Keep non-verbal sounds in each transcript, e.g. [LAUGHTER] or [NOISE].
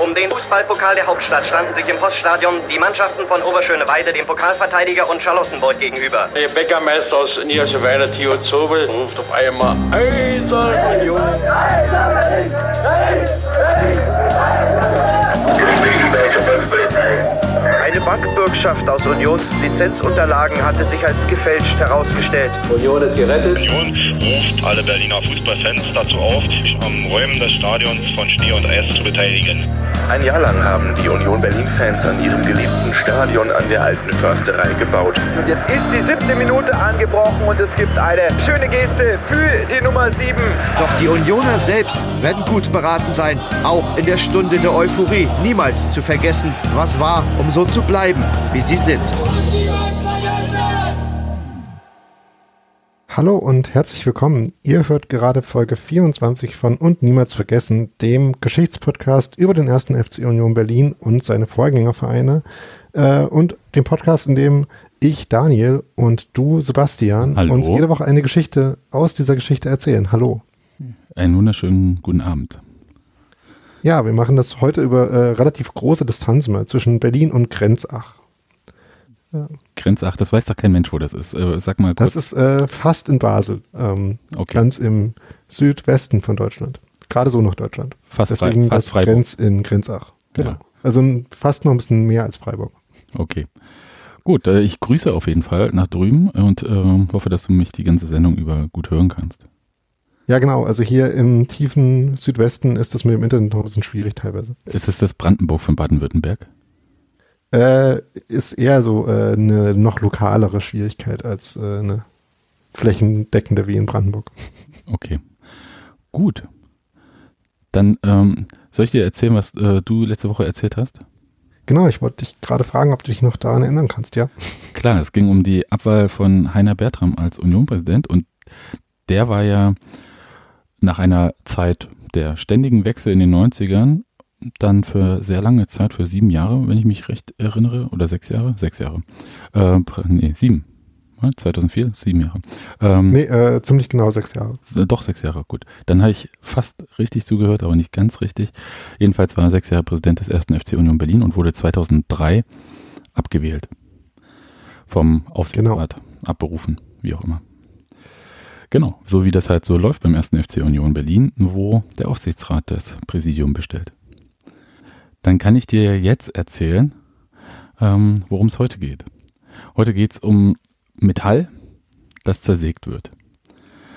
Um den Fußballpokal der Hauptstadt standen sich im Poststadion die Mannschaften von Oberschöneweide, dem Pokalverteidiger und Charlottenburg gegenüber. Der Bäckermeister aus Niederschöneweide, Theo Zobel, ruft auf einmal Eisern Union. Eine Bankbürgschaft aus Unions Lizenzunterlagen hatte sich als gefälscht herausgestellt. Union ist gerettet. Union ruft alle Berliner Fußballfans dazu auf, sich am Räumen des Stadions von Schnee und Eis zu beteiligen. Ein Jahr lang haben die Union Berlin-Fans an ihrem geliebten Stadion an der alten Försterei gebaut. Und jetzt ist die siebte Minute angebrochen und es gibt eine schöne Geste für die Nummer sieben. Doch die Unioner selbst werden gut beraten sein, auch in der Stunde der Euphorie niemals zu vergessen, was war, um so zu bleiben, wie sie sind. Hallo und herzlich willkommen. Ihr hört gerade Folge 24 von Und Niemals Vergessen, dem Geschichtspodcast über den ersten FC Union Berlin und seine Vorgängervereine äh, und dem Podcast, in dem ich, Daniel und du, Sebastian, Hallo. uns jede Woche eine Geschichte aus dieser Geschichte erzählen. Hallo. Einen wunderschönen guten Abend. Ja, wir machen das heute über äh, relativ große Distanz mal zwischen Berlin und Grenzach. Grenzach, das weiß doch kein Mensch, wo das ist. Äh, sag mal kurz. Das ist äh, fast in Basel, ähm, Okay. ganz im Südwesten von Deutschland. Gerade so noch Deutschland. Fast Frei- Deswegen fast das Freiburg. Grenz in Grenzach. Genau. Ja. Also fast noch ein bisschen mehr als Freiburg. Okay. Gut, äh, ich grüße auf jeden Fall nach drüben und äh, hoffe, dass du mich die ganze Sendung über gut hören kannst. Ja, genau. Also hier im tiefen Südwesten ist das mit dem Internet noch ein bisschen schwierig teilweise. Ist es das Brandenburg von Baden-Württemberg? Äh, ist eher so äh, eine noch lokalere Schwierigkeit als äh, eine flächendeckende wie in Brandenburg. Okay. Gut. Dann ähm, soll ich dir erzählen, was äh, du letzte Woche erzählt hast? Genau, ich wollte dich gerade fragen, ob du dich noch daran erinnern kannst, ja? Klar, es ging um die Abwahl von Heiner Bertram als Unionpräsident und der war ja nach einer Zeit der ständigen Wechsel in den 90ern dann für sehr lange Zeit, für sieben Jahre, wenn ich mich recht erinnere, oder sechs Jahre? Sechs Jahre. Äh, nee, sieben. Ja, 2004, sieben Jahre. Ähm, Nee, äh, ziemlich genau sechs Jahre. äh, Doch, sechs Jahre, gut. Dann habe ich fast richtig zugehört, aber nicht ganz richtig. Jedenfalls war er sechs Jahre Präsident des ersten FC Union Berlin und wurde 2003 abgewählt. Vom Aufsichtsrat abberufen, wie auch immer. Genau, so wie das halt so läuft beim ersten FC Union Berlin, wo der Aufsichtsrat das Präsidium bestellt. Dann kann ich dir jetzt erzählen, ähm, worum es heute geht. Heute geht es um Metall, das zersägt wird.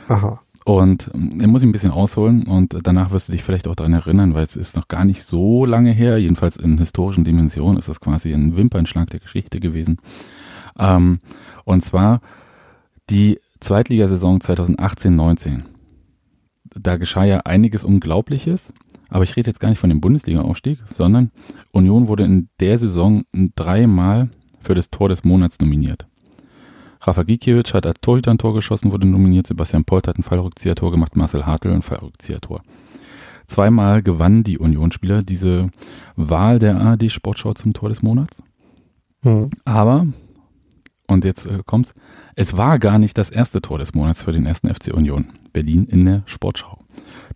Aha. Und ähm, da muss ich ein bisschen ausholen und danach wirst du dich vielleicht auch daran erinnern, weil es ist noch gar nicht so lange her, jedenfalls in historischen Dimensionen ist es quasi ein Wimpernschlag der Geschichte gewesen. Ähm, und zwar die Zweitligasaison 2018-19. Da geschah ja einiges Unglaubliches, aber ich rede jetzt gar nicht von dem Bundesliga-Aufstieg, sondern Union wurde in der Saison dreimal für das Tor des Monats nominiert. Rafa Gikiewicz hat als Torhüter ein Tor geschossen, wurde nominiert. Sebastian Polt hat ein Fallrückzieher-Tor gemacht. Marcel Hartl ein Fallrückzieher-Tor. Zweimal gewannen die Unionsspieler diese Wahl der ARD Sportschau zum Tor des Monats. Hm. Aber, und jetzt äh, kommt's, es war gar nicht das erste Tor des Monats für den ersten FC Union Berlin in der Sportschau.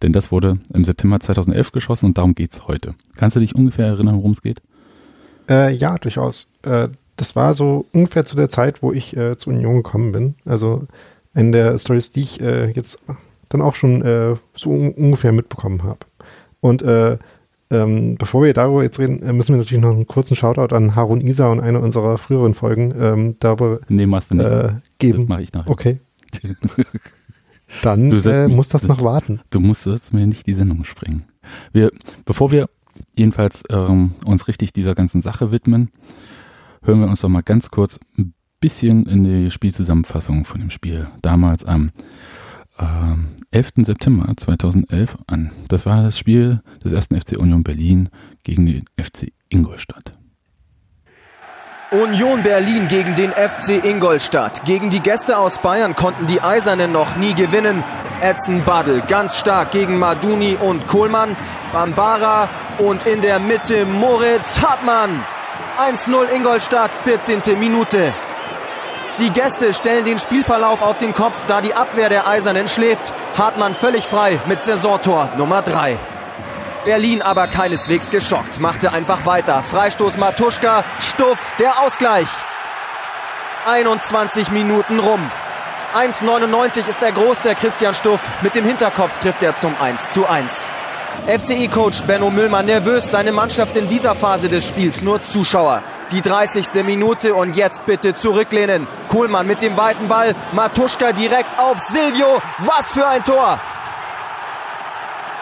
Denn das wurde im September 2011 geschossen und darum geht's heute. Kannst du dich ungefähr erinnern, worum es geht? Äh, ja, durchaus. Äh, das war so ungefähr zu der Zeit, wo ich äh, zur Union gekommen bin. Also in der Stories, die ich äh, jetzt dann auch schon äh, so un ungefähr mitbekommen habe. Und äh, ähm, bevor wir darüber jetzt reden, äh, müssen wir natürlich noch einen kurzen Shoutout an Harun Isa und eine unserer früheren Folgen ähm, darüber Nee, machst du nicht. äh, geben. Das mache ich nachher. Okay, [LAUGHS] dann äh, muss das noch warten. Du musst jetzt mir nicht die Sendung sprengen. Wir, bevor wir jedenfalls ähm, uns richtig dieser ganzen Sache widmen, hören wir uns doch mal ganz kurz ein bisschen in die Spielzusammenfassung von dem Spiel damals am ähm, 11. September 2011 an. Das war das Spiel des ersten FC Union Berlin gegen den FC Ingolstadt. Union Berlin gegen den FC Ingolstadt. Gegen die Gäste aus Bayern konnten die Eisernen noch nie gewinnen. Edson Badel ganz stark gegen Maduni und Kohlmann. Bambara und in der Mitte Moritz Hartmann. 1-0 Ingolstadt, 14. Minute. Die Gäste stellen den Spielverlauf auf den Kopf, da die Abwehr der Eisernen schläft. Hartmann völlig frei mit Saisontor Nummer 3. Berlin aber keineswegs geschockt, machte einfach weiter. Freistoß Matuschka, Stuff, der Ausgleich. 21 Minuten rum. 1,99 ist der Groß der Christian Stuff. Mit dem Hinterkopf trifft er zum 1 zu 1. FCI-Coach Benno Müllmann nervös, seine Mannschaft in dieser Phase des Spiels nur Zuschauer. Die 30. Minute und jetzt bitte zurücklehnen. Kohlmann mit dem weiten Ball, Matuschka direkt auf Silvio. Was für ein Tor!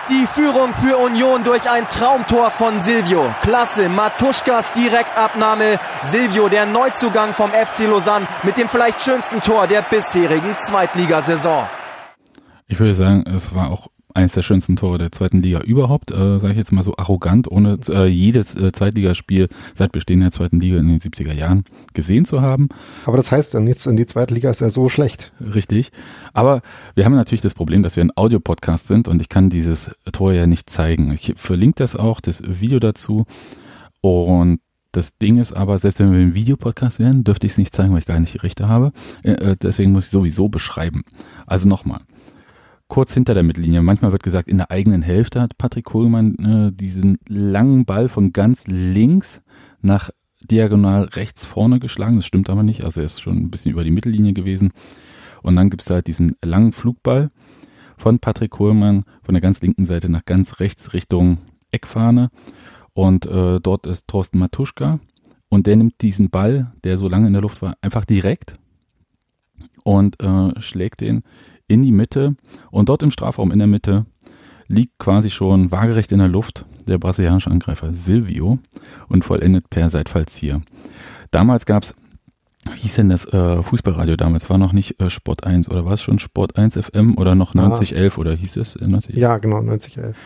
Die Führung für Union durch ein Traumtor von Silvio. Klasse, Matuschkas Direktabnahme. Silvio, der Neuzugang vom FC Lausanne mit dem vielleicht schönsten Tor der bisherigen Zweitligasaison. Ich würde sagen, es war auch eines der schönsten Tore der zweiten Liga überhaupt, äh, sage ich jetzt mal so arrogant, ohne äh, jedes äh, Zweitligaspiel seit Bestehen der zweiten Liga in den 70er Jahren gesehen zu haben. Aber das heißt dann jetzt in die zweite Liga ist ja so schlecht. Richtig. Aber wir haben natürlich das Problem, dass wir ein Audiopodcast sind und ich kann dieses Tor ja nicht zeigen. Ich verlinke das auch, das Video dazu. Und das Ding ist aber, selbst wenn wir ein Videopodcast wären, dürfte ich es nicht zeigen, weil ich gar nicht die Rechte habe. Äh, äh, deswegen muss ich sowieso beschreiben. Also nochmal kurz hinter der Mittellinie. Manchmal wird gesagt, in der eigenen Hälfte hat Patrick Kohlmann äh, diesen langen Ball von ganz links nach diagonal rechts vorne geschlagen. Das stimmt aber nicht. Also er ist schon ein bisschen über die Mittellinie gewesen. Und dann gibt es da halt diesen langen Flugball von Patrick Kohlmann von der ganz linken Seite nach ganz rechts Richtung Eckfahne. Und äh, dort ist Thorsten Matuschka. Und der nimmt diesen Ball, der so lange in der Luft war, einfach direkt und äh, schlägt den in die Mitte und dort im Strafraum in der Mitte liegt quasi schon waagerecht in der Luft der brasilianische Angreifer Silvio und vollendet per Seitfallzieher. Damals gab es, wie hieß denn das äh, Fußballradio damals? War noch nicht äh, Sport 1 oder war es schon Sport 1 FM oder noch 9011 oder hieß es? 90? Ja, genau, 9011.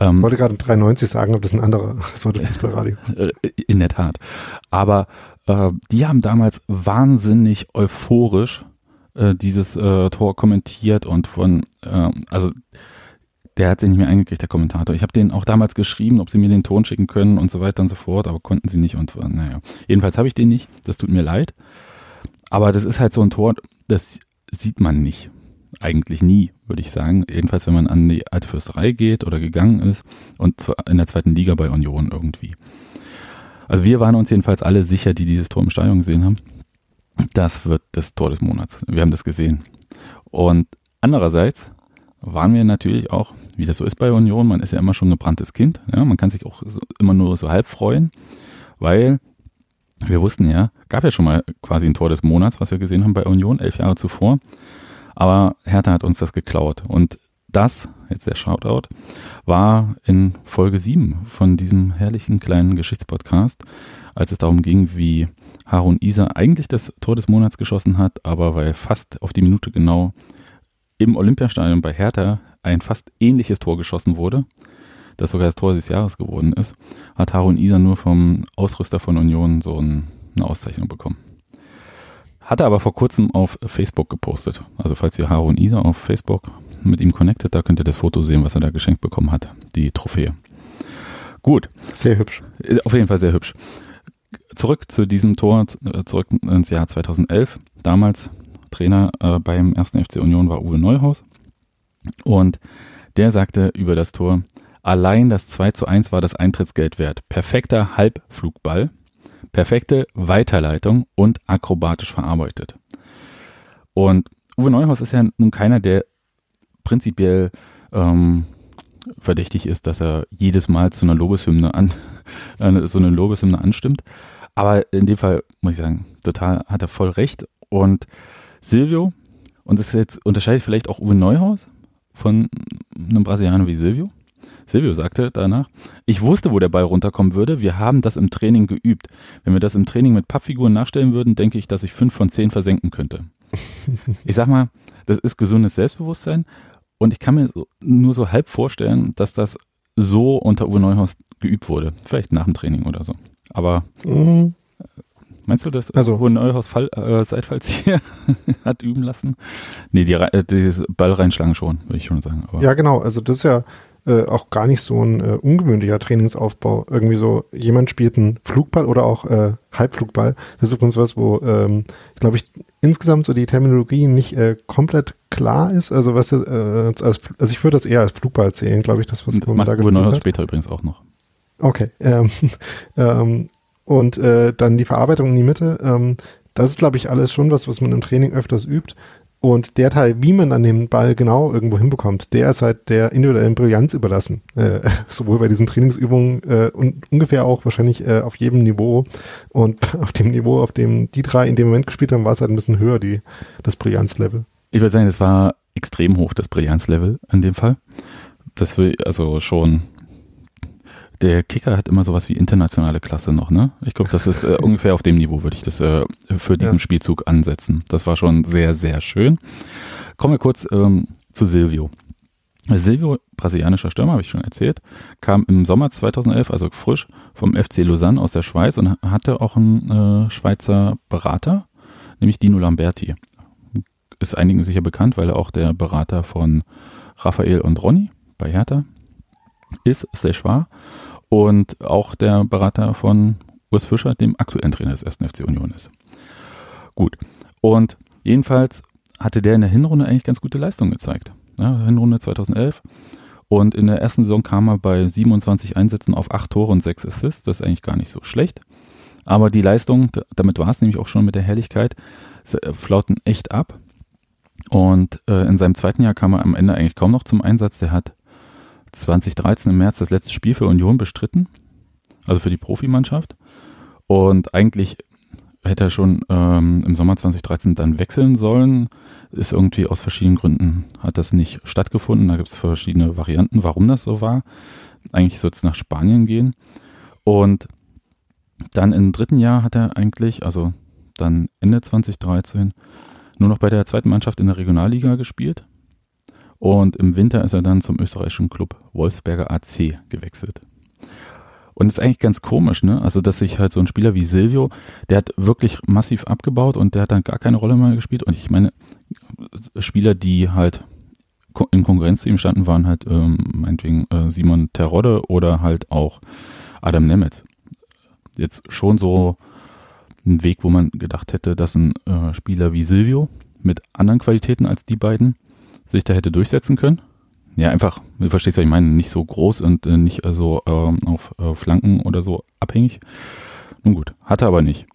Ähm, ich wollte gerade 93 sagen, aber das ist ein anderer [LAUGHS] Sorte Fußballradio. Äh, in der Tat. Aber äh, die haben damals wahnsinnig euphorisch äh, dieses äh, Tor kommentiert und von, äh, also der hat sich nicht mehr eingekriegt, der Kommentator. Ich habe den auch damals geschrieben, ob sie mir den Ton schicken können und so weiter und so fort, aber konnten sie nicht und naja. Jedenfalls habe ich den nicht, das tut mir leid. Aber das ist halt so ein Tor, das sieht man nicht. Eigentlich nie, würde ich sagen. Jedenfalls, wenn man an die alte Fürsterei geht oder gegangen ist und zwar in der zweiten Liga bei Union irgendwie. Also wir waren uns jedenfalls alle sicher, die dieses Tor im Stadion gesehen haben. Das wird das Tor des Monats. Wir haben das gesehen. Und andererseits waren wir natürlich auch, wie das so ist bei Union, man ist ja immer schon ein gebranntes Kind. Ja, man kann sich auch so, immer nur so halb freuen, weil wir wussten ja, gab ja schon mal quasi ein Tor des Monats, was wir gesehen haben bei Union, elf Jahre zuvor. Aber Hertha hat uns das geklaut. Und das, jetzt der Shoutout, war in Folge 7 von diesem herrlichen kleinen Geschichtspodcast, als es darum ging, wie Harun Isa eigentlich das Tor des Monats geschossen hat, aber weil fast auf die Minute genau im Olympiastadion bei Hertha ein fast ähnliches Tor geschossen wurde, das sogar das Tor des Jahres geworden ist, hat Harun Isa nur vom Ausrüster von Union so ein, eine Auszeichnung bekommen. Hat er aber vor kurzem auf Facebook gepostet. Also falls ihr Harun Isa auf Facebook mit ihm connectet, da könnt ihr das Foto sehen, was er da geschenkt bekommen hat, die Trophäe. Gut. Sehr hübsch. Auf jeden Fall sehr hübsch zurück zu diesem Tor, äh, zurück ins Jahr 2011. Damals Trainer äh, beim ersten FC Union war Uwe Neuhaus. Und der sagte über das Tor, allein das 2 zu 1 war das Eintrittsgeld wert. Perfekter Halbflugball, perfekte Weiterleitung und akrobatisch verarbeitet. Und Uwe Neuhaus ist ja nun keiner, der prinzipiell ähm, verdächtig ist, dass er jedes Mal zu einer Lobeshymne an, [LAUGHS] so eine Lobeshymne anstimmt. Aber in dem Fall muss ich sagen, total hat er voll recht. Und Silvio, und das jetzt unterscheidet vielleicht auch Uwe Neuhaus von einem Brasilianer wie Silvio. Silvio sagte danach, ich wusste, wo der Ball runterkommen würde. Wir haben das im Training geübt. Wenn wir das im Training mit Pappfiguren nachstellen würden, denke ich, dass ich fünf von zehn versenken könnte. ich sag mal, das ist gesundes Selbstbewusstsein. Und ich kann mir so, nur so halb vorstellen, dass das so unter Uwe Neuhaus geübt wurde. Vielleicht nach dem Training oder so. Aber mhm. meinst du, dass also. Uwe Neuhaus Fall, äh, Seitfallzieher [LAUGHS] hat üben lassen? Nee, die, äh, die Ball reinschlagen schon, würde ich schon sagen. Aber ja, genau. Also das ist ja äh, auch gar nicht so ein äh, ungewöhnlicher Trainingsaufbau. Irgendwie so, jemand spielt einen Flugball oder auch äh, Halbflugball. Das ist übrigens was, wo, ähm, glaube ich, insgesamt so die Terminologie nicht äh, komplett klar ist. Also was äh, als, also ich würde das eher als Flugball zählen, glaube ich, das was macht da Uwe Neuhaus später übrigens auch noch. Okay. Ähm, [LAUGHS] ähm, und äh, dann die Verarbeitung in die Mitte. Ähm, das ist, glaube ich, alles schon was, was man im Training öfters übt. Und der Teil, wie man dann den Ball genau irgendwo hinbekommt, der ist halt der individuellen Brillanz überlassen. Äh, [LAUGHS] sowohl bei diesen Trainingsübungen äh, und ungefähr auch wahrscheinlich äh, auf jedem Niveau. Und [LAUGHS] auf dem Niveau, auf dem die drei in dem Moment gespielt haben, war es halt ein bisschen höher, die, das Brillanzlevel. Ich würde sagen, es war extrem hoch, das Brillanzlevel in dem Fall. Das will also schon der Kicker hat immer sowas wie internationale Klasse noch, ne? Ich glaube, das ist äh, ungefähr auf dem Niveau, würde ich das äh, für diesen ja. Spielzug ansetzen. Das war schon sehr, sehr schön. Kommen wir kurz ähm, zu Silvio. Silvio, brasilianischer Stürmer, habe ich schon erzählt, kam im Sommer 2011, also frisch, vom FC Lausanne aus der Schweiz und hatte auch einen äh, Schweizer Berater, nämlich Dino Lamberti. Ist einigen sicher bekannt, weil er auch der Berater von Raphael und Ronny bei Hertha ist, sehr war und auch der Berater von Urs Fischer, dem aktuellen Trainer des 1. FC Union ist. Gut. Und jedenfalls hatte der in der Hinrunde eigentlich ganz gute Leistungen gezeigt. Ja, Hinrunde 2011. Und in der ersten Saison kam er bei 27 Einsätzen auf 8 Tore und 6 Assists. Das ist eigentlich gar nicht so schlecht. Aber die Leistung, damit war es nämlich auch schon mit der Helligkeit, äh, flauten echt ab. Und äh, in seinem zweiten Jahr kam er am Ende eigentlich kaum noch zum Einsatz. Der hat 2013 im März das letzte Spiel für Union bestritten, also für die Profimannschaft. Und eigentlich hätte er schon ähm, im Sommer 2013 dann wechseln sollen. Ist irgendwie aus verschiedenen Gründen hat das nicht stattgefunden. Da gibt es verschiedene Varianten, warum das so war. Eigentlich soll es nach Spanien gehen. Und dann im dritten Jahr hat er eigentlich, also dann Ende 2013, nur noch bei der zweiten Mannschaft in der Regionalliga gespielt. Und im Winter ist er dann zum österreichischen Club Wolfsberger AC gewechselt. Und das ist eigentlich ganz komisch, ne? Also, dass sich halt so ein Spieler wie Silvio, der hat wirklich massiv abgebaut und der hat dann gar keine Rolle mehr gespielt. Und ich meine, Spieler, die halt in Konkurrenz zu ihm standen, waren halt ähm, meinetwegen äh, Simon Terodde oder halt auch Adam Nemetz. Jetzt schon so ein Weg, wo man gedacht hätte, dass ein äh, Spieler wie Silvio mit anderen Qualitäten als die beiden sich da hätte durchsetzen können. Ja, einfach, du verstehst, was ich meine, nicht so groß und äh, nicht äh, so ähm, auf äh, Flanken oder so abhängig. Nun gut, hatte aber nicht.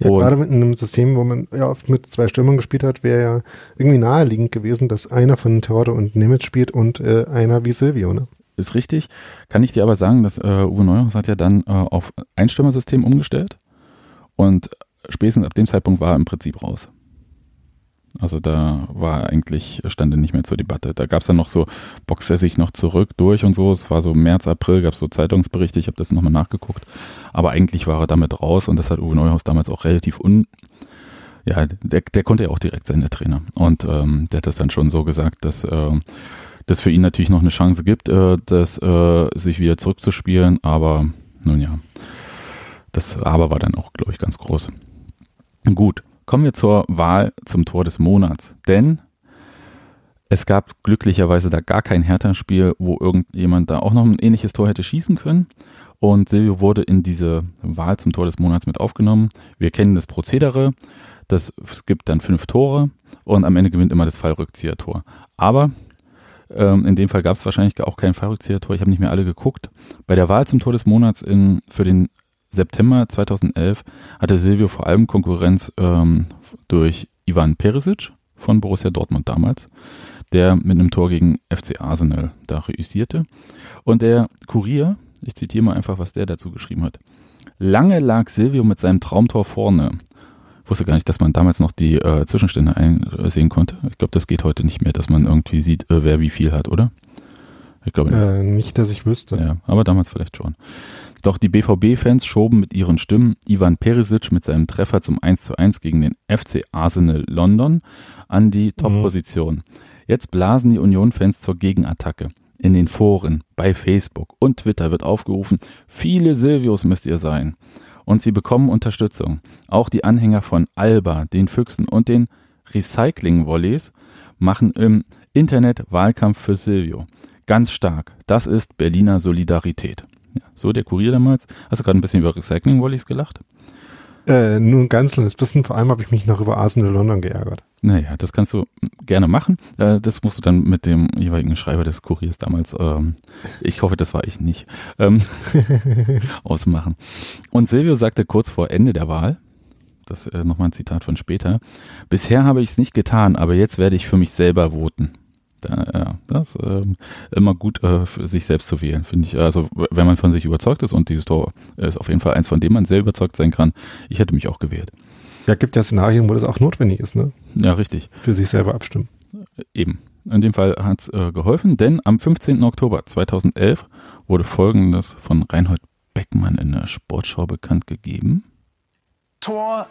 Ja, und gerade mit einem System, wo man ja oft mit zwei Stürmern gespielt hat, wäre ja irgendwie naheliegend gewesen, dass einer von Terodde und Nemitz spielt und äh, einer wie Silvio, ne? Ist richtig. Kann ich dir aber sagen, dass äh, Uwe Neuhaus hat ja dann äh, auf Einstürmersystem umgestellt und spätestens ab dem Zeitpunkt war er im Prinzip raus. Also da war eigentlich, stand er nicht mehr zur Debatte. Da gab es dann noch so, boxt er sich noch zurück durch und so. Es war so März, April, gab es so Zeitungsberichte, ich habe das nochmal nachgeguckt. Aber eigentlich war er damit raus und das hat Uwe Neuhaus damals auch relativ un... Ja, der, der konnte ja auch direkt sein, der Trainer. Und ähm, der hat das dann schon so gesagt, dass äh, das für ihn natürlich noch eine Chance gibt, äh, das äh, sich wieder zurückzuspielen. Aber nun ja, das Aber war dann auch, glaube ich, ganz groß. Gut, Kommen wir zur Wahl zum Tor des Monats. Denn es gab glücklicherweise da gar kein Hertha-Spiel, wo irgendjemand da auch noch ein ähnliches Tor hätte schießen können. Und Silvio wurde in diese Wahl zum Tor des Monats mit aufgenommen. Wir kennen das Prozedere. Das, es gibt dann fünf Tore und am Ende gewinnt immer das Fallrückzieher-Tor. Aber ähm, in dem Fall gab es wahrscheinlich auch kein Fallrückzieher-Tor. Ich habe nicht mehr alle geguckt. Bei der Wahl zum Tor des Monats in, für den September 2011 hatte Silvio vor allem Konkurrenz ähm, durch Ivan Perisic von Borussia Dortmund damals, der mit einem Tor gegen FC Arsenal da reüssierte. Und der Kurier, ich zitiere mal einfach, was der dazu geschrieben hat. Lange lag Silvio mit seinem Traumtor vorne. Ich wusste gar nicht, dass man damals noch die äh, Zwischenstände einsehen konnte. Ich glaube, das geht heute nicht mehr, dass man irgendwie sieht, äh, wer wie viel hat, oder? Ich glaube nicht. Äh, nicht, dass ich wüsste. Ja, aber damals vielleicht schon. Doch die BVB-Fans schoben mit ihren Stimmen Ivan Perisic mit seinem Treffer zum 1:1 gegen den FC Arsenal London an die Top-Position. Mhm. Jetzt blasen die Union-Fans zur Gegenattacke. In den Foren, bei Facebook und Twitter wird aufgerufen, viele Silvios müsst ihr sein. Und sie bekommen Unterstützung. Auch die Anhänger von Alba, den Füchsen und den Recycling-Volleys machen im Internet Wahlkampf für Silvio. Ganz stark. Das ist Berliner Solidarität. Ja, so der Kurier damals. Hast du gerade ein bisschen über Recycling-Wollies gelacht? Äh, nur ein ganz kleines bisschen. Vor allem habe ich mich noch über Arsenal London geärgert. Naja, das kannst du gerne machen. Äh, das musst du dann mit dem jeweiligen Schreiber des Kuriers damals, ähm, ich hoffe, das war ich nicht, ähm, [LAUGHS] ausmachen. Und Silvio sagte kurz vor Ende der Wahl, das äh, nochmal ein Zitat von später, bisher habe ich es nicht getan, aber jetzt werde ich für mich selber voten. Da, ja, das ist ähm, immer gut äh, für sich selbst zu wählen, finde ich. Also wenn man von sich überzeugt ist und dieses Tor ist auf jeden Fall eins, von dem man sehr überzeugt sein kann. Ich hätte mich auch gewählt. Ja, gibt ja Szenarien, wo das auch notwendig ist, ne? Ja, richtig. Für sich selber abstimmen. Eben. In dem Fall hat es äh, geholfen, denn am 15. Oktober 2011 wurde Folgendes von Reinhold Beckmann in der Sportschau bekannt gegeben. Tor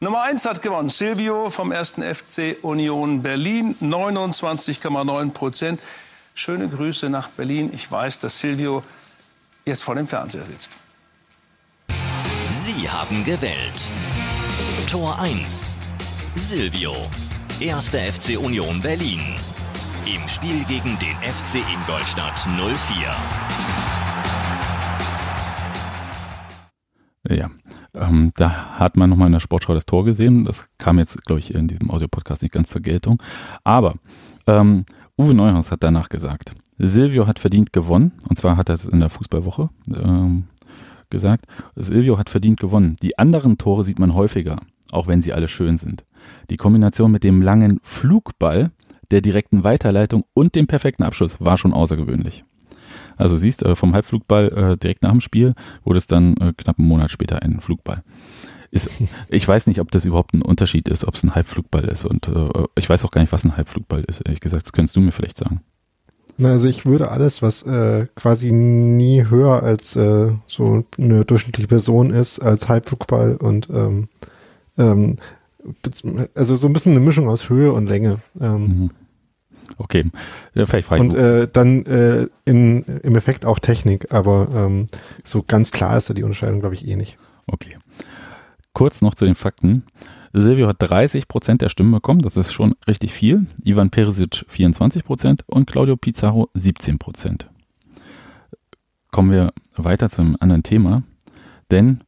Nummer 1 hat gewonnen. Silvio vom 1. FC Union Berlin, 29,9 Prozent. Schöne Grüße nach Berlin. Ich weiß, dass Silvio jetzt vor dem Fernseher sitzt. Sie haben gewählt. Tor 1. Silvio. 1. FC Union Berlin. Im Spiel gegen den FC Ingolstadt 04. Ja, ähm, da hat man nochmal in der Sportschau das Tor gesehen. Das kam jetzt, glaube ich, in diesem Audiopodcast nicht ganz zur Geltung. Aber ähm, Uwe Neuhaus hat danach gesagt, Silvio hat verdient gewonnen. Und zwar hat er es in der Fußballwoche ähm, gesagt. Silvio hat verdient gewonnen. Die anderen Tore sieht man häufiger, auch wenn sie alle schön sind. Die Kombination mit dem langen Flugball, der direkten Weiterleitung und dem perfekten Abschluss war schon außergewöhnlich. Also siehst, äh, vom Halbflugball äh, direkt nach dem Spiel wurde es dann äh, knapp einen Monat später ein Flugball. Ist, [LAUGHS] ich weiß nicht, ob das überhaupt ein Unterschied ist, ob es ein Halbflugball ist. Und äh, ich weiß auch gar nicht, was ein Halbflugball ist. Ehrlich gesagt, das könntest du mir vielleicht sagen. Na, also ich würde alles, was äh, quasi nie höher als äh, so eine durchschnittliche Person ist, als Halbflugball und ähm, ähm, also so ein bisschen eine Mischung aus Höhe und Länge. Ähm, mhm. Okay, vielleicht frage ich. Und äh, dann äh, in, im Effekt auch Technik, aber ähm, so ganz klar ist da die Unterscheidung, glaube ich, eh nicht. Okay. Kurz noch zu den Fakten. Silvio hat 30 Prozent der Stimmen bekommen, das ist schon richtig viel. Ivan Perisic 24 Prozent und Claudio Pizarro 17 Prozent. Kommen wir weiter zu einem anderen Thema, denn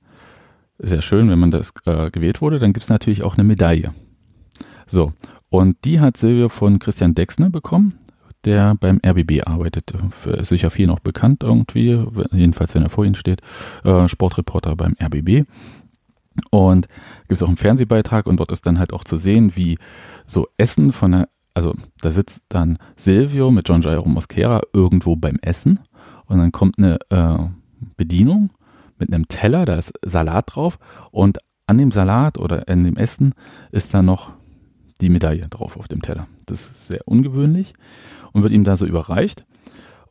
sehr schön, wenn man das äh, gewählt wurde, dann gibt es natürlich auch eine Medaille. So, und die hat Silvio von Christian Dexner bekommen, der beim RBB arbeitet. Für, sicher viel noch bekannt irgendwie, jedenfalls wenn er vor Ihnen steht, äh, Sportreporter beim RBB. Und gibt es auch einen Fernsehbeitrag und dort ist dann halt auch zu sehen, wie so Essen von der, also da sitzt dann Silvio mit John Jairo Mosquera irgendwo beim Essen und dann kommt eine äh, Bedienung mit einem Teller, da ist Salat drauf und an dem Salat oder in dem Essen ist da noch die Medaille drauf auf dem Teller. Das ist sehr ungewöhnlich und wird ihm da so überreicht.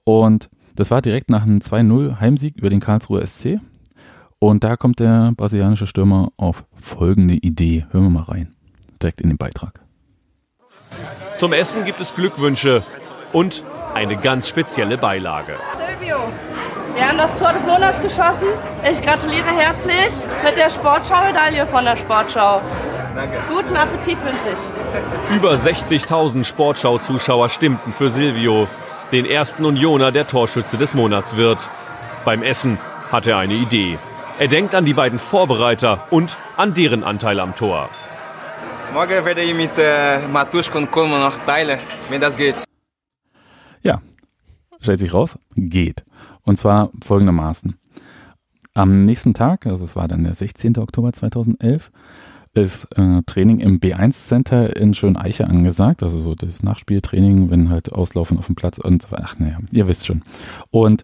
Und das war direkt nach einem 2-0 Heimsieg über den Karlsruher SC. Und da kommt der brasilianische Stürmer auf folgende Idee. Hören wir mal rein. Direkt in den Beitrag. Zum Essen gibt es Glückwünsche und eine ganz spezielle Beilage. Silvio, wir haben das Tor des Monats geschossen. Ich gratuliere herzlich mit der Sportschau-Medaille von der Sportschau. Danke. Guten Appetit wünsche ich. Über 60.000 Sportschau-Zuschauer stimmten für Silvio, den ersten Unioner, der Torschütze des Monats wird. Beim Essen hat er eine Idee. Er denkt an die beiden Vorbereiter und an deren Anteil am Tor. Morgen werde ich mit äh, Matuschko und Kohlmann noch teilen, wenn das geht. Ja, stellt sich raus, geht. Und zwar folgendermaßen. Am nächsten Tag, also es war dann der 16. Oktober 2011, ist äh, Training im B1 Center in Schöneiche angesagt, also so das Nachspieltraining, wenn halt auslaufen auf dem Platz und so weiter. Ach naja, ihr wisst schon. Und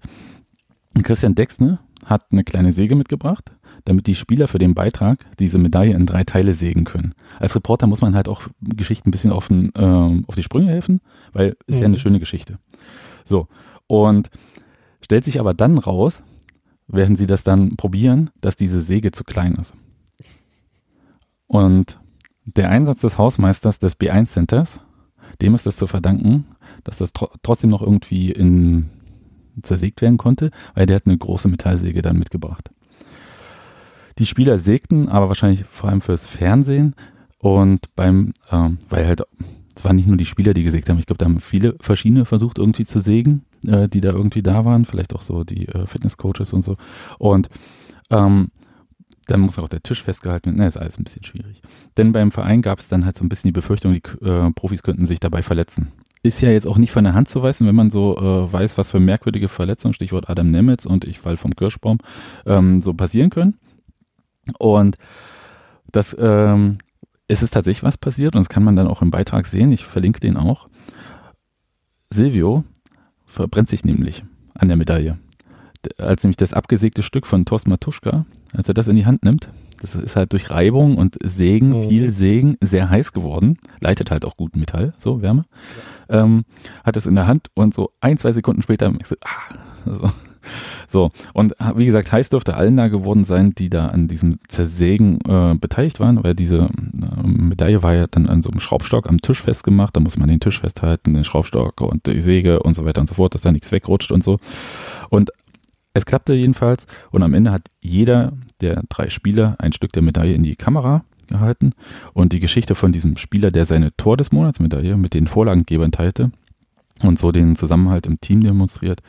Christian Dexne hat eine kleine Säge mitgebracht, damit die Spieler für den Beitrag diese Medaille in drei Teile sägen können. Als Reporter muss man halt auch Geschichten ein bisschen auf, den, äh, auf die Sprünge helfen, weil ist mhm. ja eine mhm. schöne Geschichte. So, und stellt sich aber dann raus, während sie das dann probieren, dass diese Säge zu klein ist. Und der Einsatz des Hausmeisters des B1 Centers, dem ist das zu verdanken, dass das tr trotzdem noch irgendwie in, zersägt werden konnte, weil der hat eine große Metallsäge dann mitgebracht. Die Spieler sägten, aber wahrscheinlich vor allem fürs Fernsehen und beim, ähm, weil halt, es waren nicht nur die Spieler, die gesägt haben, ich glaube, da haben viele verschiedene versucht irgendwie zu sägen, äh, die da irgendwie da waren, vielleicht auch so die äh, Fitnesscoaches und so. Und ähm, dann muss auch der Tisch festgehalten werden. Na, ist alles ein bisschen schwierig. Denn beim Verein gab es dann halt so ein bisschen die Befürchtung, die äh, Profis könnten sich dabei verletzen. Ist ja jetzt auch nicht von der Hand zu weisen, wenn man so äh, weiß, was für merkwürdige Verletzungen, Stichwort Adam Nemitz und ich fall vom Kirschbaum, ähm, so passieren können. Und das, ähm, es ist tatsächlich was passiert und das kann man dann auch im Beitrag sehen. Ich verlinke den auch. Silvio verbrennt sich nämlich an der Medaille. Als nämlich das abgesägte Stück von Thorsten Matuschka, als er das in die Hand nimmt, das ist halt durch Reibung und Sägen, Mhm. viel Sägen, sehr heiß geworden. Leitet halt auch gut Metall, so Wärme. Ähm, hat es in der Hand und so ein, zwei Sekunden später, ich so, ah, so. So, und wie gesagt, heiß dürfte allen da geworden sein, die da an diesem Zersägen äh, beteiligt waren, weil diese äh, Medaille war ja dann an so einem Schraubstock am Tisch festgemacht, da muss man den Tisch festhalten, den Schraubstock und die Säge und so weiter und so fort, dass da nichts wegrutscht und so. Und es klappte jedenfalls und am Ende hat jeder der drei Spieler ein Stück der Medaille in die Kamera gehalten und die Geschichte von diesem Spieler, der seine Tor des Monats Medaille mit den Vorlagengebern teilte und so den Zusammenhalt im Team demonstriert,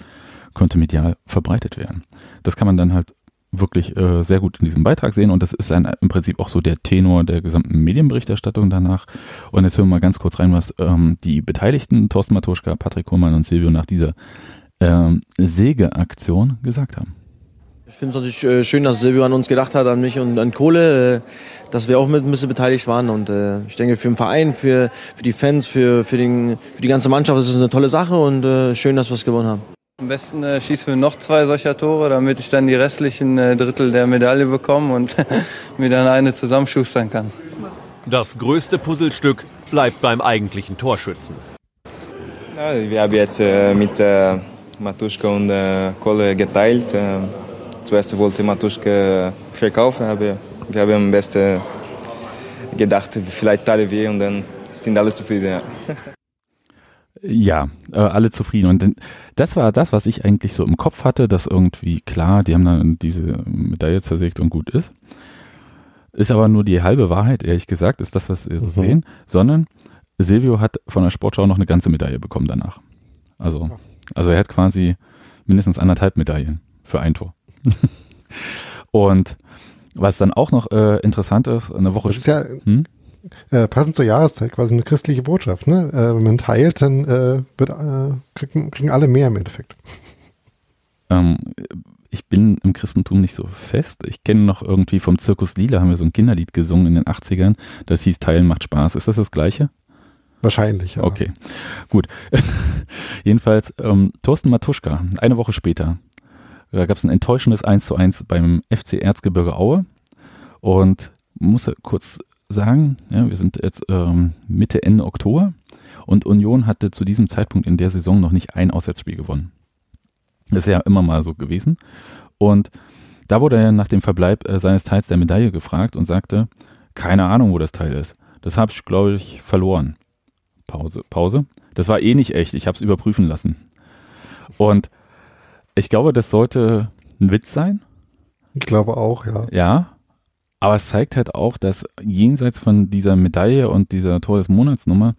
konnte medial verbreitet werden. Das kann man dann halt wirklich äh, sehr gut in diesem Beitrag sehen und das ist ein, im Prinzip auch so der Tenor der gesamten Medienberichterstattung danach. Und jetzt hören wir mal ganz kurz rein, was ähm, die Beteiligten, Thorsten Matuschka, Patrick Kohlmann und Silvio nach dieser ähm, Sägeaktion gesagt haben. Ich finde es natürlich äh, schön, dass Silvio an uns gedacht hat, an mich und an Kohle, äh, dass wir auch mit ein bisschen beteiligt waren. Und äh, ich denke, für den Verein, für, für die Fans, für, für, den, für die ganze Mannschaft ist es eine tolle Sache und äh, schön, dass wir es gewonnen haben. Am besten äh, schießen wir noch zwei solcher Tore, damit ich dann die restlichen äh, Drittel der Medaille bekomme und [LAUGHS] mir dann eine zusammenschustern kann. Das größte Puzzlestück bleibt beim eigentlichen Torschützen. Ja, wir haben jetzt äh, mit äh, Matuschka und äh, Kohle geteilt. Äh, zuerst wollte Matuschka verkaufen, aber wir haben am besten gedacht, vielleicht teilen wir und dann sind alle zufrieden. Ja. [LAUGHS] Ja, äh, alle zufrieden. Und das war das, was ich eigentlich so im Kopf hatte, dass irgendwie klar, die haben dann diese Medaille zersägt und gut ist. Ist aber nur die halbe Wahrheit, ehrlich gesagt, ist das, was wir so Mhm. sehen, sondern Silvio hat von der Sportschau noch eine ganze Medaille bekommen danach. Also, also er hat quasi mindestens anderthalb Medaillen für ein Tor. [LAUGHS] und was dann auch noch äh, interessant ist, eine Woche Das ist ja Hm? äh, passend zur Jahreszeit quasi eine christliche Botschaft. Ne? Äh, wenn man teilt, dann äh, wird, äh, kriegen, kriegen alle mehr im Endeffekt. Ähm, ich bin im Christentum nicht so fest. Ich kenne noch irgendwie vom Zirkus Lila haben wir so ein Kinderlied gesungen in den 80ern. Das hieß Teilen macht Spaß. Ist das das gleiche? Wahrscheinlich, ja. Okay, gut. [LAUGHS] Jedenfalls, ähm, Thorsten Matuschka, eine Woche später, da gab es ein enttäuschendes 1 zu 1 beim FC Erzgebirge Aue. Und muss kurz sagen, ja, wir sind jetzt ähm, Mitte, Ende Oktober und Union hatte zu diesem Zeitpunkt in der Saison noch nicht ein Auswärtsspiel gewonnen. Das ist ja immer mal so gewesen. Und da wurde er nach dem Verbleib äh, seines Teils der Medaille gefragt und sagte, keine Ahnung, wo das Teil ist. Das habe ich, glaube ich, verloren. Pause, Pause. Das war eh nicht echt. Ich habe es überprüfen lassen. Und ich glaube, das sollte ein Witz sein. Ich glaube auch, ja. Ja. Aber es zeigt halt auch, dass jenseits von dieser Medaille und dieser Tor des Monatsnummer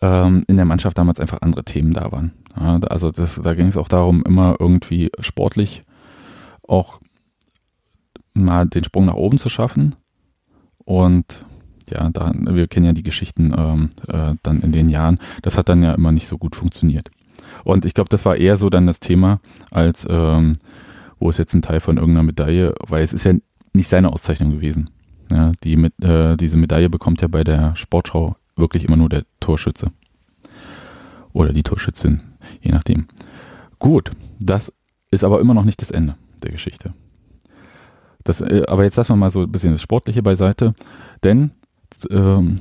ähm, in der Mannschaft damals einfach andere Themen da waren. Ja, also das, da ging es auch darum, immer irgendwie sportlich auch mal den Sprung nach oben zu schaffen. Und ja, da, wir kennen ja die Geschichten ähm, äh, dann in den Jahren. Das hat dann ja immer nicht so gut funktioniert. Und ich glaube, das war eher so dann das Thema, als ähm, wo ist jetzt ein Teil von irgendeiner Medaille, weil es ist ja nicht seine Auszeichnung gewesen. Ja, die mit, äh, diese Medaille bekommt ja bei der Sportschau wirklich immer nur der Torschütze. Oder die Torschützin, je nachdem. Gut, das ist aber immer noch nicht das Ende der Geschichte. Das, äh, aber jetzt lassen wir mal so ein bisschen das Sportliche beiseite, denn ähm,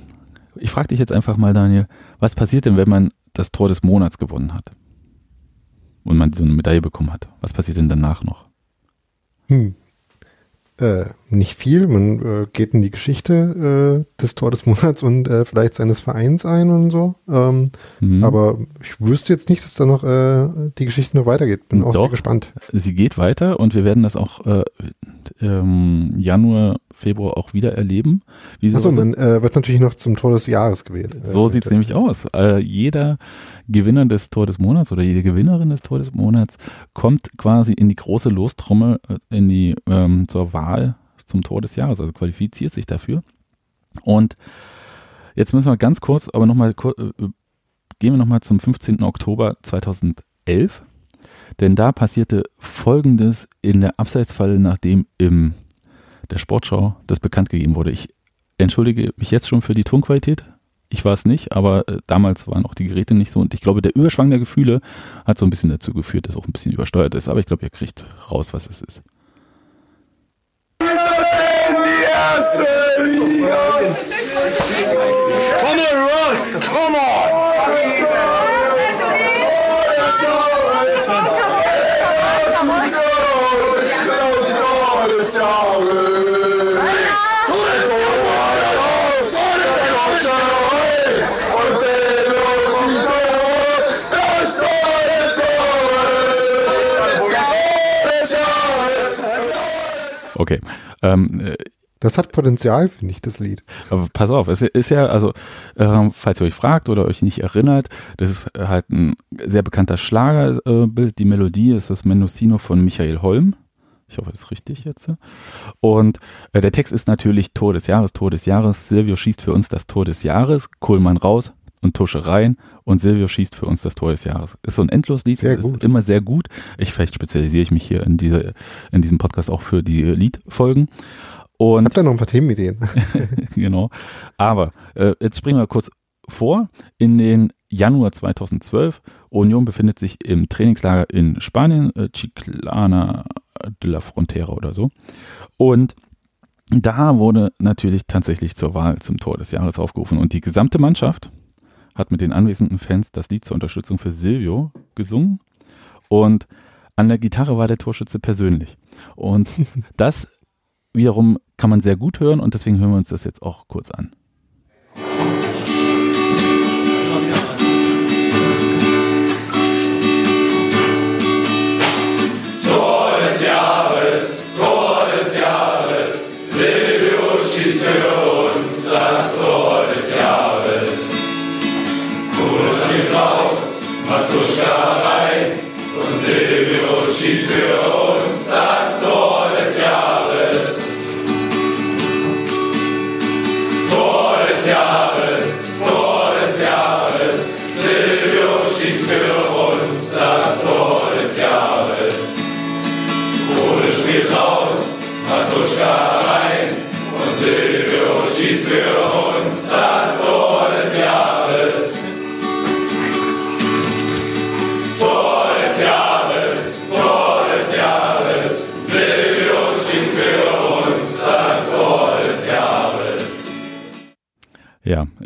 ich frage dich jetzt einfach mal, Daniel, was passiert denn, wenn man das Tor des Monats gewonnen hat und man so eine Medaille bekommen hat? Was passiert denn danach noch? Hm. Äh, nicht viel. Man äh, geht in die Geschichte äh, des Tor des Monats und äh, vielleicht seines Vereins ein und so. Ähm, Mhm. Aber ich wüsste jetzt nicht, dass da noch äh, die Geschichte noch weitergeht. Bin auch sehr Doch, gespannt. Sie geht weiter und wir werden das auch äh, ähm, Januar, Februar auch wieder erleben. Wie Achso, man äh, wird natürlich noch zum Tor des Jahres gewählt. So Äh, sieht es nämlich aus. Äh, jeder Gewinner des Tor des Monats oder jede Gewinnerin des Tor des Monats kommt quasi in die große Lostrommel, äh, in die ähm, zur Wahl zum Tor des Jahres, also qualifiziert sich dafür. Und jetzt müssen wir ganz kurz, aber nochmal, äh, gehen wir nochmal zum 15. Oktober 2011. Denn da passierte Folgendes in der Abseitsfalle, nachdem im der Sportschau das bekannt gegeben wurde. Ich entschuldige mich jetzt schon für die Tonqualität. Ich war es nicht, aber äh, damals waren auch die Geräte nicht so. Und ich glaube, der Überschwang der Gefühle hat so ein bisschen dazu geführt, dass auch ein bisschen übersteuert ist. Aber ich glaube, ihr kriegt raus, was es ist. Come on, Russ! Come on! Okay. Ähm, äh, das hat Potenzial, finde ich, das Lied. Aber pass auf, es ist ja, also, äh, falls ihr euch fragt oder euch nicht erinnert, das ist halt ein sehr bekannter Schlagerbild. Äh, die Melodie ist das Mendocino von Michael Holm. Ich hoffe, das ist richtig jetzt. Und äh, der Text ist natürlich Tor des Jahres, Tor des Jahres. Silvio schießt für uns das Tor des Jahres. Kohlmann raus und Tusche rein. Und Silvio schießt für uns das Tor des Jahres. Ist so ein Endloslied. Sehr gut. Ist immer sehr gut. Ich, vielleicht spezialisiere ich mich hier in, diese, in diesem Podcast auch für die Liedfolgen. Und Habt ihr noch ein paar Themenideen? [LAUGHS] [LAUGHS] genau. Aber äh, jetzt springen wir kurz vor. In den Januar 2012. Union befindet sich im Trainingslager in Spanien, äh, Chiclana de la Frontera oder so. Und da wurde natürlich tatsächlich zur Wahl zum Tor des Jahres aufgerufen. Und die gesamte Mannschaft hat mit den anwesenden Fans das Lied zur Unterstützung für Silvio gesungen. Und an der Gitarre war der Torschütze persönlich. Und [LAUGHS] das wiederum kann man sehr gut hören und deswegen hören wir uns das jetzt auch kurz an. Matuschka rein und Silvio schießt für uns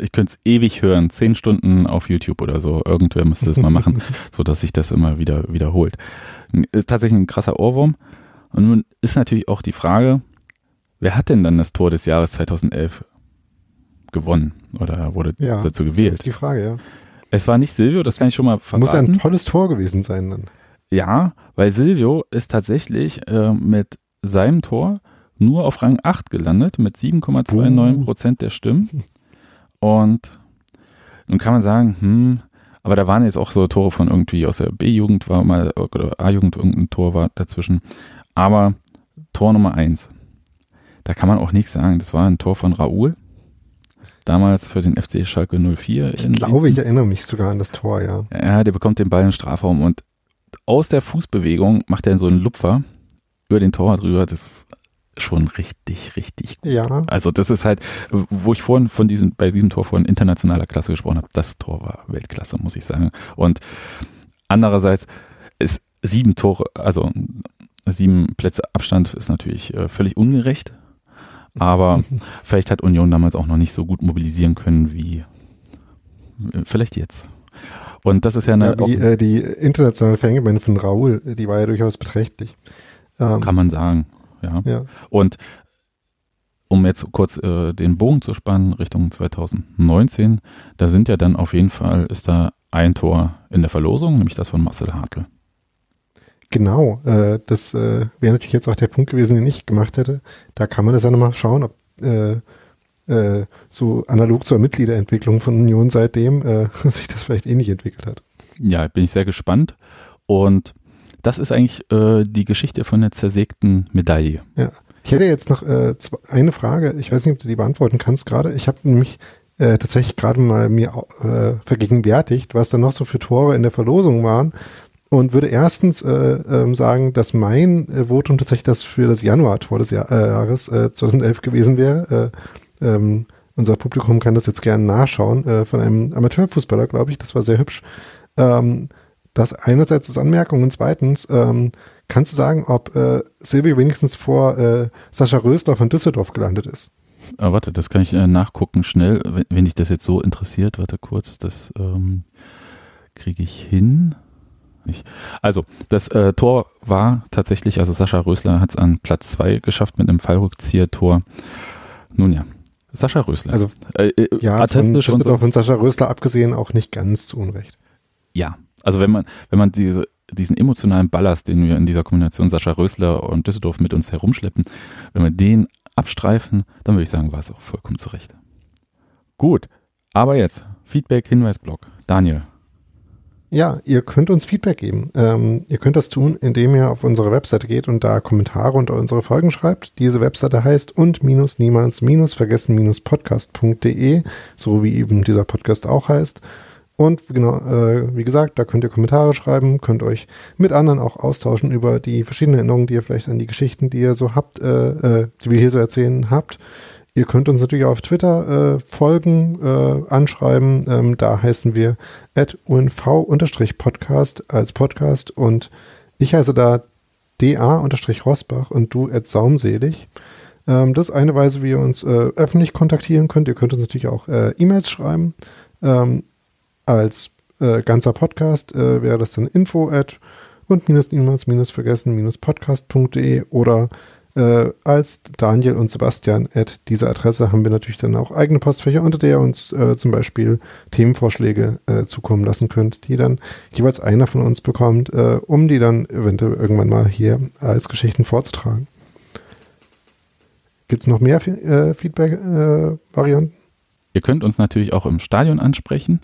ich könnte es ewig hören, zehn Stunden auf YouTube oder so. Irgendwer müsste das mal machen, [LAUGHS] sodass sich das immer wieder wiederholt. Ist tatsächlich ein krasser Ohrwurm. Und nun ist natürlich auch die Frage, wer hat denn dann das Tor des Jahres 2011 gewonnen oder wurde Ja, dazu gewählt? Das ist die Frage, ja. Es war nicht Silvio, das kann ich schon mal verraten. Muss ein tolles Tor gewesen sein dann. Ja, weil Silvio ist tatsächlich äh, mit seinem Tor nur auf Rang 8 gelandet mit 7,29 Prozent der Stimmen. [LAUGHS] Und nun kann man sagen, hm, aber da waren jetzt auch so Tore von irgendwie aus der B-Jugend war mal, oder A-Jugend, irgendein Tor war dazwischen. Aber Tor Nummer 1, da kann man auch nichts sagen. Das war ein Tor von Raoul. Damals für den FC Schalke 04. Ich glaube, ich erinnere mich sogar an das Tor, ja. Ja, der bekommt den Ball im Strafraum und aus der Fußbewegung macht er so einen Lupfer über den Tor drüber. Das ist schon richtig, richtig gut. Ja. Also das ist halt, wo ich vorhin von diesem, bei diesem Tor von internationaler Klasse gesprochen habe, das Tor war Weltklasse, muss ich sagen. Und andererseits ist sieben Tore, also sieben Plätze Abstand ist natürlich äh, völlig ungerecht. Aber [LAUGHS] vielleicht hat Union damals auch noch nicht so gut mobilisieren können wie äh, vielleicht jetzt. Und das ist ja eine. Ja, die, äh, die internationale Fangemeinde von Raoul, die war ja durchaus beträchtlich. Ähm, Kann man sagen, ja. Ja. Und um jetzt kurz äh, den Bogen zu spannen Richtung 2019, da sind ja dann auf jeden Fall, ist da ein Tor in der Verlosung, nämlich das von Marcel Hartl. Genau, äh, das äh, wäre natürlich jetzt auch der Punkt gewesen, den ich gemacht hätte. Da kann man das ja nochmal schauen, ob äh, äh, so analog zur Mitgliederentwicklung von Union seitdem äh, [LAUGHS] sich das vielleicht ähnlich entwickelt hat. Ja, bin ich sehr gespannt. Und das ist eigentlich äh, die Geschichte von der zersägten Medaille. Ja. Ich hätte jetzt noch äh, eine Frage. Ich weiß nicht, ob du die beantworten kannst gerade. Ich habe nämlich äh, tatsächlich gerade mal mir äh, vergegenwärtigt, was da noch so für Tore in der Verlosung waren. Und würde erstens äh, ähm, sagen, dass mein äh, Votum tatsächlich das für das Januar-Tor des Jahr, äh, Jahres äh, 2011 gewesen wäre. Äh, ähm, unser Publikum kann das jetzt gerne nachschauen. Äh, von einem Amateurfußballer, glaube ich. Das war sehr hübsch. Ähm, das einerseits ist Anmerkung und zweitens ähm, kannst du sagen, ob äh, Silvio wenigstens vor äh, Sascha Rösler von Düsseldorf gelandet ist? Ah, warte, das kann ich äh, nachgucken schnell, wenn, wenn dich das jetzt so interessiert. Warte kurz, das ähm, kriege ich hin. Ich, also, das äh, Tor war tatsächlich, also Sascha Rösler hat es an Platz 2 geschafft mit einem Fallrückzieher-Tor. Nun ja, Sascha Rösler. Also, äh, äh, ja, von, und so. von Sascha Rösler abgesehen auch nicht ganz zu Unrecht. Ja, also wenn man, wenn man diese, diesen emotionalen Ballast, den wir in dieser Kombination Sascha Rösler und Düsseldorf mit uns herumschleppen, wenn wir den abstreifen, dann würde ich sagen, war es auch vollkommen zurecht. Gut, aber jetzt Feedback, Hinweisblock. Daniel. Ja, ihr könnt uns Feedback geben. Ähm, ihr könnt das tun, indem ihr auf unsere Webseite geht und da Kommentare unter unsere Folgen schreibt. Diese Webseite heißt und minus niemals minus vergessen minus podcast.de, so wie eben dieser Podcast auch heißt. Und genau, äh, wie gesagt, da könnt ihr Kommentare schreiben, könnt euch mit anderen auch austauschen über die verschiedenen Erinnerungen, die ihr vielleicht an die Geschichten, die ihr so habt, äh, äh, die wir hier so erzählen habt. Ihr könnt uns natürlich auf Twitter äh, folgen, äh, anschreiben. Ähm, da heißen wir at unv-podcast als Podcast und ich heiße da da-rosbach und du at saumselig. Ähm, das ist eine Weise, wie ihr uns äh, öffentlich kontaktieren könnt. Ihr könnt uns natürlich auch äh, E-Mails schreiben. Ähm, als äh, ganzer Podcast äh, wäre das dann info at und minus niemals minus vergessen minus podcast.de oder äh, als Daniel und Sebastian at dieser Adresse haben wir natürlich dann auch eigene Postfächer, unter der ihr uns äh, zum Beispiel Themenvorschläge äh, zukommen lassen könnt, die dann jeweils einer von uns bekommt, äh, um die dann eventuell irgendwann mal hier als Geschichten vorzutragen. Gibt es noch mehr äh, Feedback-Varianten? Ihr könnt uns natürlich auch im Stadion ansprechen,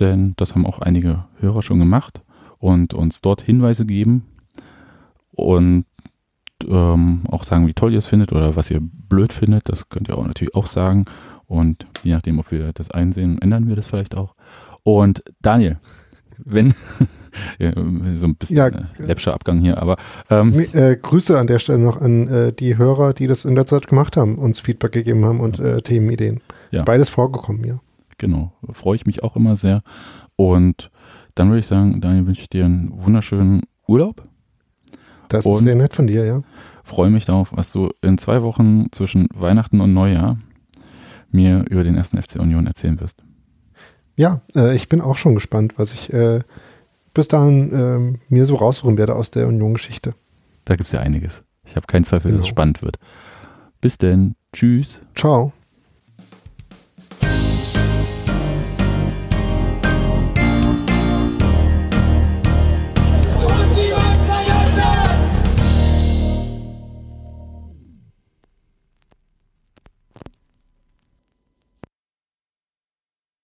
denn das haben auch einige Hörer schon gemacht und uns dort Hinweise geben und ähm, auch sagen, wie toll ihr es findet oder was ihr blöd findet. Das könnt ihr auch natürlich auch sagen. Und je nachdem, ob wir das einsehen, ändern wir das vielleicht auch. Und Daniel, wenn [LAUGHS] so ein bisschen Ja, äh, läppscher Abgang hier, aber ähm, Äh, Grüße an der Stelle noch an äh, die Hörer, die das in der Zeit gemacht haben, uns Feedback gegeben haben und äh, Themenideen. Ja. Ist beides vorgekommen, ja. Genau, freue ich mich auch immer sehr. Und dann würde ich sagen, Daniel, wünsche ich dir einen wunderschönen Urlaub. Das ist sehr nett von dir, ja. Freue mich darauf, was du in zwei Wochen zwischen Weihnachten und Neujahr mir über den ersten FC Union erzählen wirst. Ja, äh, ich bin auch schon gespannt, was ich äh, bis dahin ähm, mir so raussuchen werde aus der Union-Geschichte. Da gibt es ja einiges. Ich habe keinen Zweifel, dass es Genau. spannend wird. Bis denn. Tschüss. Ciao.